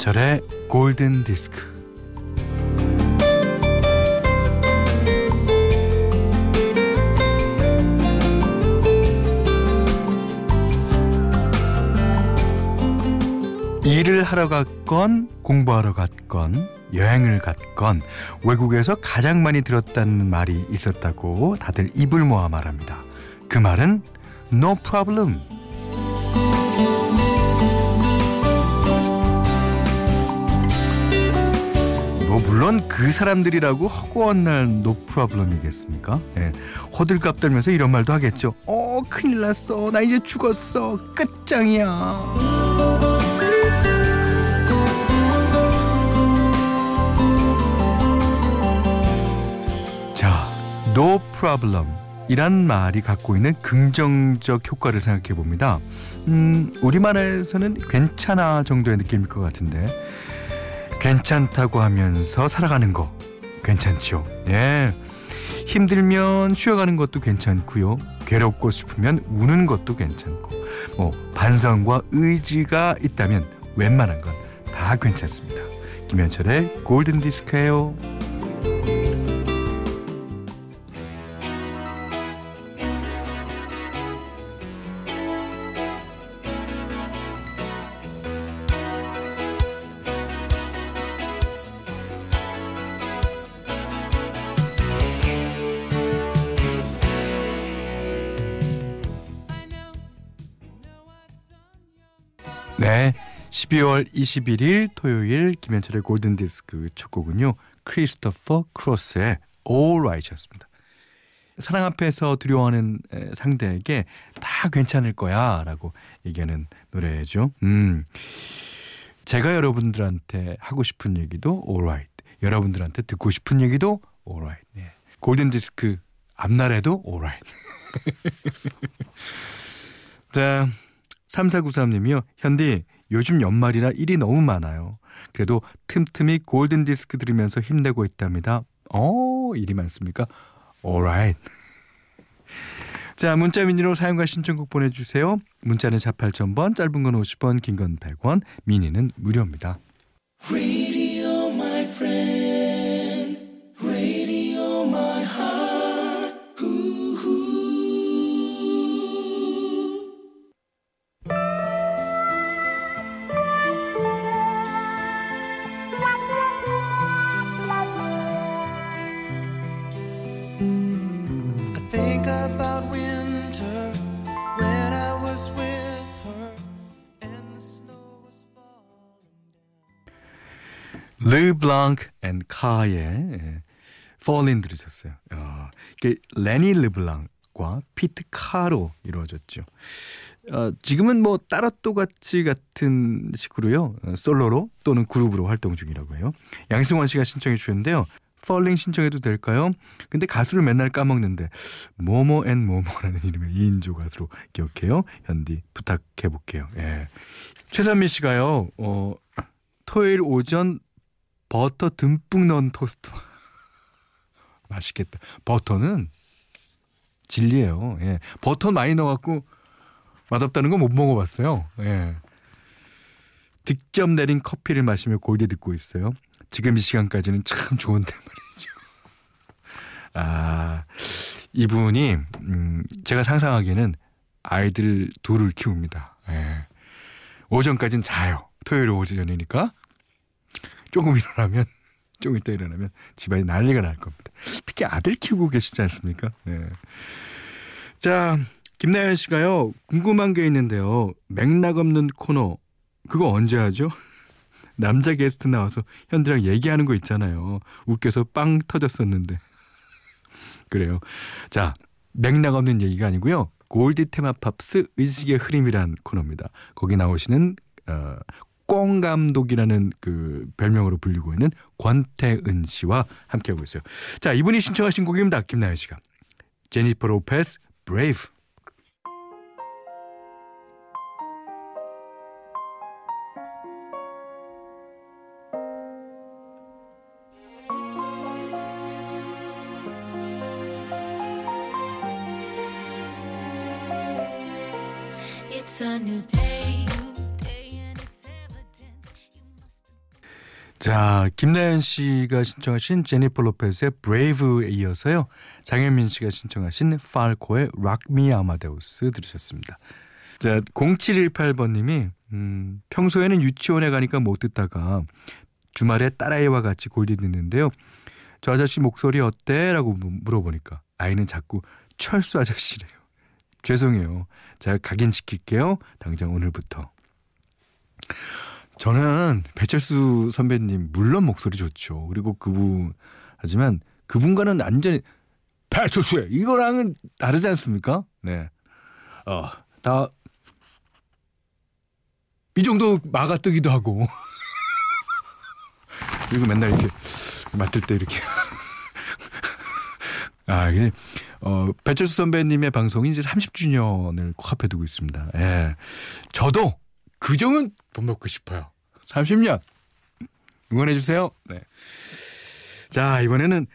김현철의 골든 디스크. 일을 하러 갔건 공부하러 갔건 여행을 갔건 외국에서 가장 많이 들었다는 말이 있었다고 다들 입을 모아 말합니다. 그 말은 no problem. 물론 그 사람들이라고 허구한 날 no problem이겠습니까? 예. 호들갑 떨면서 이런 말도 하겠죠. 어 큰일 났어 나 이제 죽었어 끝장이야. no problem 이란 말이 갖고 있는 긍정적 효과를 생각해 봅니다. 음, 우리말에서는 괜찮아 정도의 느낌일 것 같은데 괜찮다고 하면서 살아가는 거 괜찮죠. 예. 힘들면 쉬어가는 것도 괜찮고요. 괴롭고 싶으면 우는 것도 괜찮고 뭐 반성과 의지가 있다면 웬만한 건 다 괜찮습니다. 김현철의 골든 디스크예요. 네. 12월 21일 토요일 김현철의 골든 디스크 첫 곡은요. 크리스토퍼 크로스의 All Right였습니다. 사랑 앞에서 두려워하는 상대에게 다 괜찮을 거야 라고 얘기하는 노래죠. 음. 제가 여러분들한테 하고 싶은 얘기도 All Right. 여러분들한테 듣고 싶은 얘기도 All Right. 네. 골든 디스크 앞날에도 All Right. 자, 3493님이요. 현디, 요즘 연말이라 일이 너무 많아요. 그래도 틈틈이 골든 디스크 들으면서 힘내고 있답니다. 어, 일이 많습니까? alright. 자, 문자 미니로 사용과 신청곡 보내주세요. 문자는 4 8,000번, 짧은 건 50원, 긴 건 100원, 미니는 무료입니다. 르블랑크 앤 카의 Fallin 들으셨어요. 어, 이게 레니 르블랑과 피트 카로 이루어졌죠. 어, 지금은 뭐 따로또 같이 같은 식으로요. 어, 솔로로 또는 그룹으로 활동 중이라고 해요. 양승원 씨가 신청해 주셨는데요. 펄링 신청해도 될까요? 근데 가수를 맨날 까먹는데 모모 앤 모모라는 이름의 2인조 가수로 기억해요. 현디 부탁해 볼게요. 예. 최선미 씨가요. 어, 토요일 오전 버터 듬뿍 넣은 토스트. 맛있겠다. 버터는 진리예요. 예. 버터 많이 넣어갖고 맛없다는 거못 먹어봤어요. 예. 직접 내린 커피를 마시며 골디 듣고 있어요. 지금 이 시간까지는 참 좋은데 말이죠. 아, 이분이, 음, 제가 상상하기에는 아이들 둘을 키웁니다. 예. 오전까지는 자요. 토요일 오전이니까. 조금 일어나면 조금 있다 일어나면 집안이 난리가 날 겁니다. 특히 아들 키우고 계시지 않습니까? 네. 자, 김나연 씨가요. 궁금한 게 있는데요. 맥락 없는 코너 그거 언제 하죠? 남자 게스트 나와서 현디랑 얘기하는 거 있잖아요. 웃겨서 빵 터졌었는데. 그래요. 자, 맥락 없는 얘기가 아니고요. 골디 테마 팝스 의식의 흐름이란 코너입니다. 거기 나오시는 어, 꽁 감독이라는 그 별명으로 불리고 있는 권태은 씨와 함께하고 있어요. 자, 이분이 신청하신 곡입니다. 김나연 씨가. 제니퍼 로페스, 브레이브. It's a new day. 자, 김나연 씨가 신청하신 제니퍼 로페스의 브레이브에 이어서요. 장현민 씨가 신청하신 팔코의 Me Amadeus 들으셨습니다. 자, 0718번 님이 음, 평소에는 유치원에 가니까 못 듣다가 주말에 딸아이와 같이 골디 듣는데요. 저 아저씨 목소리 어때? 라고 물어보니까 아이는 자꾸 철수 아저씨래요. 죄송해요. 제가 각인시킬게요. 당장 오늘부터. 저는 배철수 선배님 물론 목소리 좋죠. 그리고 그분 하지만 그분과는 완전히 배철수야 이거랑은 다르지 않습니까? 네. 어, 다 이 정도 막아뜨기도 하고 그리고 맨날 이렇게 맡을 때 이렇게 아 이게 어 배철수 선배님의 방송이 이제 30주년을 코앞에 두고 있습니다. 예. 저도 그 점은 돈 먹고 싶어요. 30년 응원해 주세요. 네. 자 이번에는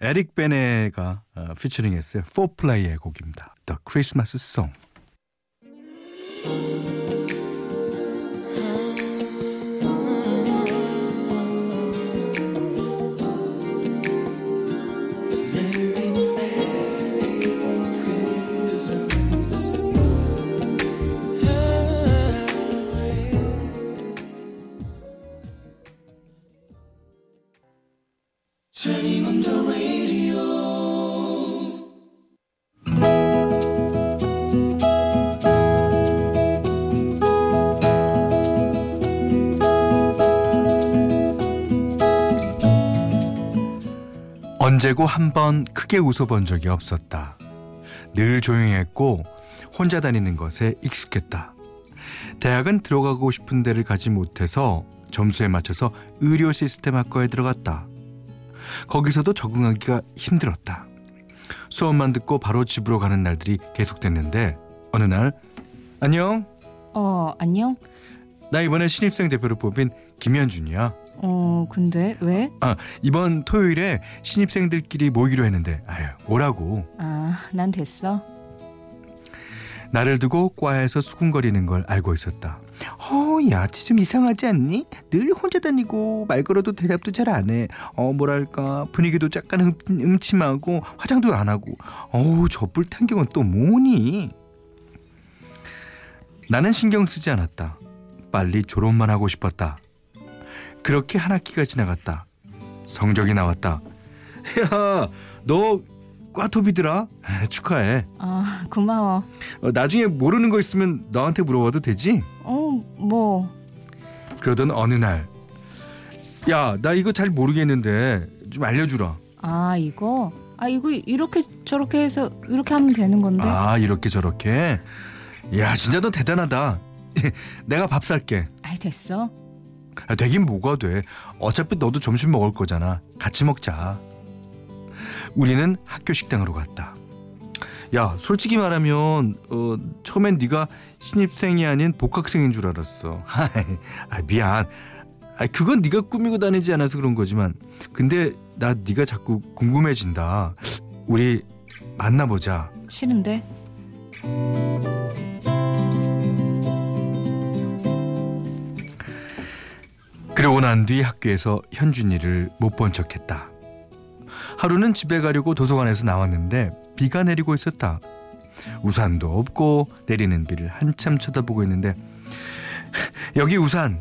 에릭 베네가 어, 피처링했어요. 포플라이의 곡입니다. The Christmas Song. 언제고 한 번 크게 웃어본 적이 없었다. 늘 조용했고 혼자 다니는 것에 익숙했다. 대학은 들어가고 싶은 데를 가지 못해서 점수에 맞춰서 의료 시스템 학과에 들어갔다. 거기서도 적응하기가 힘들었다. 수업만 듣고 바로 집으로 가는 날들이 계속됐는데 어느 날 안녕. 어 안녕. 나 이번에 신입생 대표로 뽑힌 김현준이야. 어, 근데 왜? 아, 이번 토요일에 신입생들끼리 모이기로 했는데, 아유, 오라고. 아, 난 됐어. 나를 두고 과에서 수군거리는 걸 알고 있었다. 어, 야치 좀 이상하지 않니? 늘 혼자 다니고 말 걸어도 대답도 잘 안 해. 어, 뭐랄까 분위기도 약간 음, 음침하고 화장도 안 하고. 어우, 저 뿔탄경은 또 뭐니? 나는 신경 쓰지 않았다. 빨리 졸업만 하고 싶었다. 그렇게 한 학기가 지나갔다. 성적이 나왔다. 야, 너 꽈톱이더라. 축하해. 아, 고마워. 어, 나중에 모르는 거 있으면 너한테 물어봐도 되지? 어, 뭐. 그러던 어느 날, 야, 나 이거 잘 모르겠는데 좀 알려주라. 아, 이거? 아, 이거 이렇게 저렇게 해서 이렇게 하면 되는 건데? 아, 이렇게 저렇게? 야, 진짜 너 대단하다. 내가 밥 살게. 아, 됐어. 아, 되긴 뭐가 돼. 어차피 너도 점심 먹을 거잖아. 같이 먹자. 우리는 학교 식당으로 갔다. 야, 솔직히 말하면 어, 처음엔 네가 신입생이 아닌 복학생인 줄 알았어. 아, 미안. 아, 그건 네가 꾸미고 다니지 않아서 그런 거지만, 근데 나 네가 자꾸 궁금해진다. 우리 만나보자. 싫은데. 그러고 난 뒤 학교에서 현준이를 못 본 척했다. 하루는 집에 가려고 도서관에서 나왔는데 비가 내리고 있었다. 우산도 없고 내리는 비를 한참 쳐다보고 있는데 여기 우산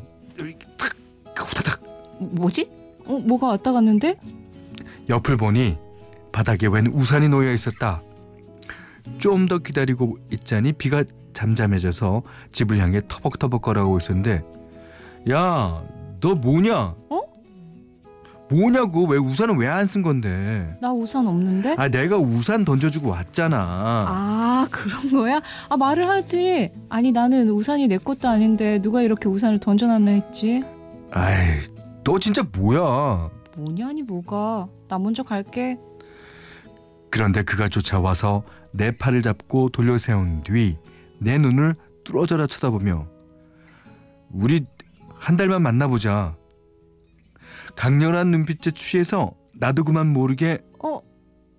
탁 후다닥 뭐지? 어, 뭐가 왔다 갔는데? 옆을 보니 바닥에 웬 우산이 놓여 있었다. 좀 더 기다리고 있자니 비가 잠잠해져서 집을 향해 터벅터벅 걸어가고 있었는데 야 너 뭐냐? 어? 뭐냐고 왜 우산은 왜 안 쓴 건데? 나 우산 없는데? 아 내가 우산 던져주고 왔잖아. 아, 그런 거야? 아, 말을 하지. 아니, 나는 우산이 내 것도 아닌데 누가 이렇게 우산을 던져놨나 했지. 아이 너 진짜 뭐야? 뭐냐니 뭐가. 나 먼저 갈게. 그런데 그가 쫓아와서 내 팔을 잡고 돌려 세운 뒤 내 눈을 뚫어져라 쳐다보며 우리 한 달만 만나보자. 강렬한 눈빛에 취해서 나도 그만 모르게 어,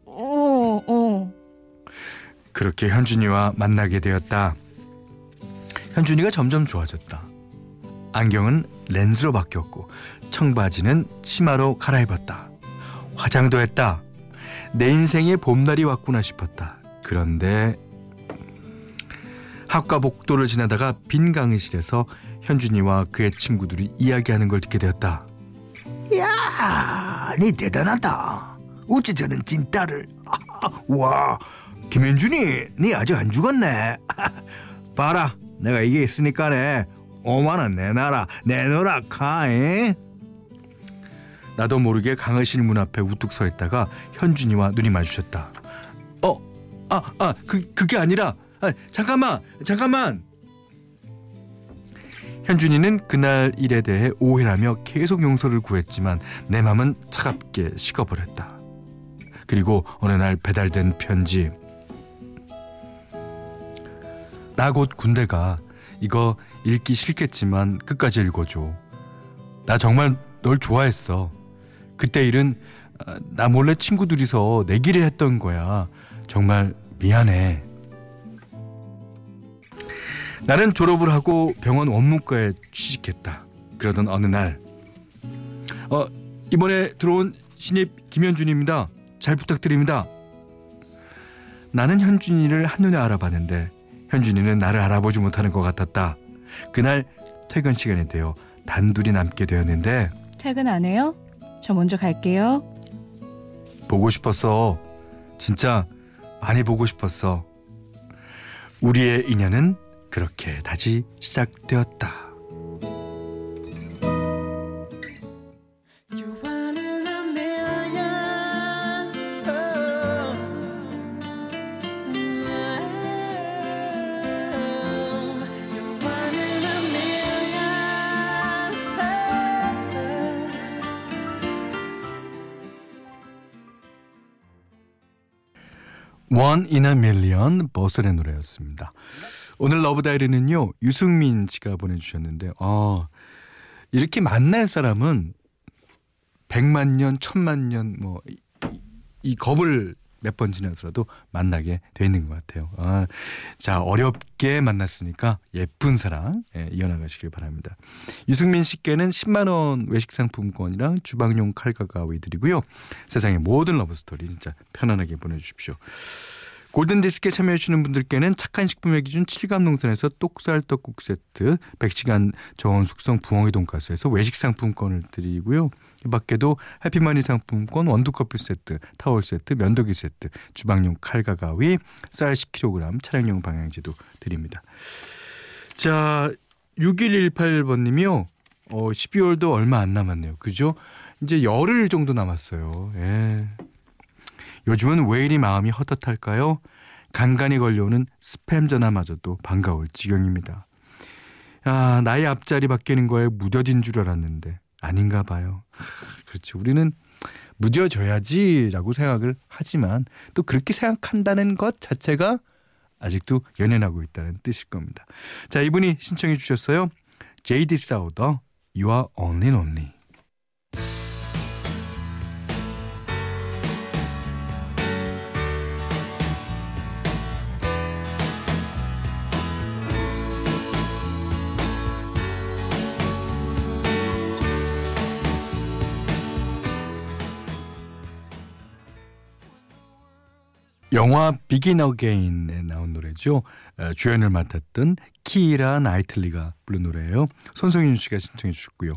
어, 어. 그렇게 현준이와 만나게 되었다. 현준이가 점점 좋아졌다. 안경은 렌즈로 바뀌었고 청바지는 치마로 갈아입었다. 화장도 했다. 내 인생에 봄날이 왔구나 싶었다. 그런데 학과 복도를 지나다가 빈 강의실에서 현준이와 그의 친구들이 이야기하는 걸 듣게 되었다. 야, 니 대단하다. 어찌 저는 찐따를. 와, 김현준이, 니 아직 안 죽었네. 봐라, 내가 이게 있으니까네. 5만 원 내놔라, 내놓으라, 카잉. 나도 모르게 강의실 문 앞에 우뚝 서 있다가 현준이와 눈이 마주쳤다. 어, 아, 아, 그 그게 아니라, 아, 잠깐만, 잠깐만. 현준이는 그날 일에 대해 오해라며 계속 용서를 구했지만 내 맘은 차갑게 식어버렸다. 그리고 어느 날 배달된 편지. 나 곧 군대 가 이거 읽기 싫겠지만 끝까지 읽어줘. 나 정말 널 좋아했어. 그때 일은 아, 나 몰래 친구 들이서 내기를 했던 거야. 정말 미안해. 나는 졸업을 하고 병원 원무과에 취직했다. 그러던 어느 날, 어, 이번에 들어온 신입 김현준입니다. 잘 부탁드립니다. 나는 현준이를 한눈에 알아봤는데 현준이는 나를 알아보지 못하는 것 같았다. 그날 퇴근 시간이 되어 단둘이 남게 되었는데 퇴근 안 해요? 저 먼저 갈게요. 보고 싶었어. 진짜 많이 보고 싶었어. 우리의 인연은 그렇게 다시 시작되었다. One. Oh. In a Million 버슬의 노래였습니다. 오늘 러브 다이리는요 유승민 씨가 보내주셨는데 아 이렇게 만날 사람은 백만 년, 천만 년 뭐 이 겁을 몇 번 지나서라도 만나게 돼 있는 것 같아요. 아, 자 어렵게 만났으니까 예쁜 사랑 예, 이어나가시길 바랍니다. 유승민 씨께는 10만 원 외식 상품권이랑 주방용 칼과 가위 드리고요. 세상의 모든 러브 스토리 진짜 편안하게 보내주십시오. 골든디스크에 참여해주시는 분들께는 착한 식품의 기준 7감 농산에서 똑살 떡국 세트, 100시간 저온 숙성 부엉이 돈가스에서 외식 상품권을 드리고요. 이 밖에도 해피머니 상품권, 원두커피 세트, 타월 세트, 면도기 세트, 주방용 칼과 가위, 쌀 10kg, 차량용 방향제도 드립니다. 자, 6118번님이요. 어, 12월도 얼마 안 남았네요. 그죠? 이제 열흘 정도 남았어요. 예. 요즘은 왜 이리 마음이 헛헛할까요? 간간히 걸려오는 스팸 전화마저도 반가울 지경입니다. 아, 나의 앞자리 바뀌는 거에 무뎌진 줄 알았는데 아닌가 봐요. 그렇죠. 우리는 무뎌져야지라고 생각을 하지만 또 그렇게 생각한다는 것 자체가 아직도 연연하고 있다는 뜻일 겁니다. 자, 이분이 신청해 주셨어요. 제이디 사우더 You are only lonely. 영화 비긴 어게인에 나온 노래죠. 어, 주연을 맡았던 키라 나이틀리가 부른 노래예요. 손성윤 씨가 신청해 주셨고요.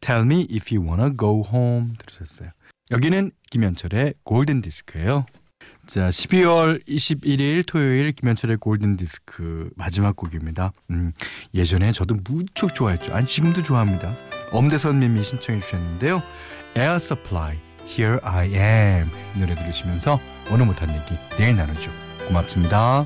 Tell me if you wanna go home 들으셨어요. 여기는 김현철의 골든 디스크예요. 자, 12월 21일 토요일 김현철의 골든 디스크 마지막 곡입니다. 음, 예전에 저도 무척 좋아했죠. 아니 지금도 좋아합니다. 엄대선 님이 신청해 주셨는데요. Air Supply, Here I Am 이 노래 들으시면서 오늘 못한 얘기 내일 나누죠. 고맙습니다.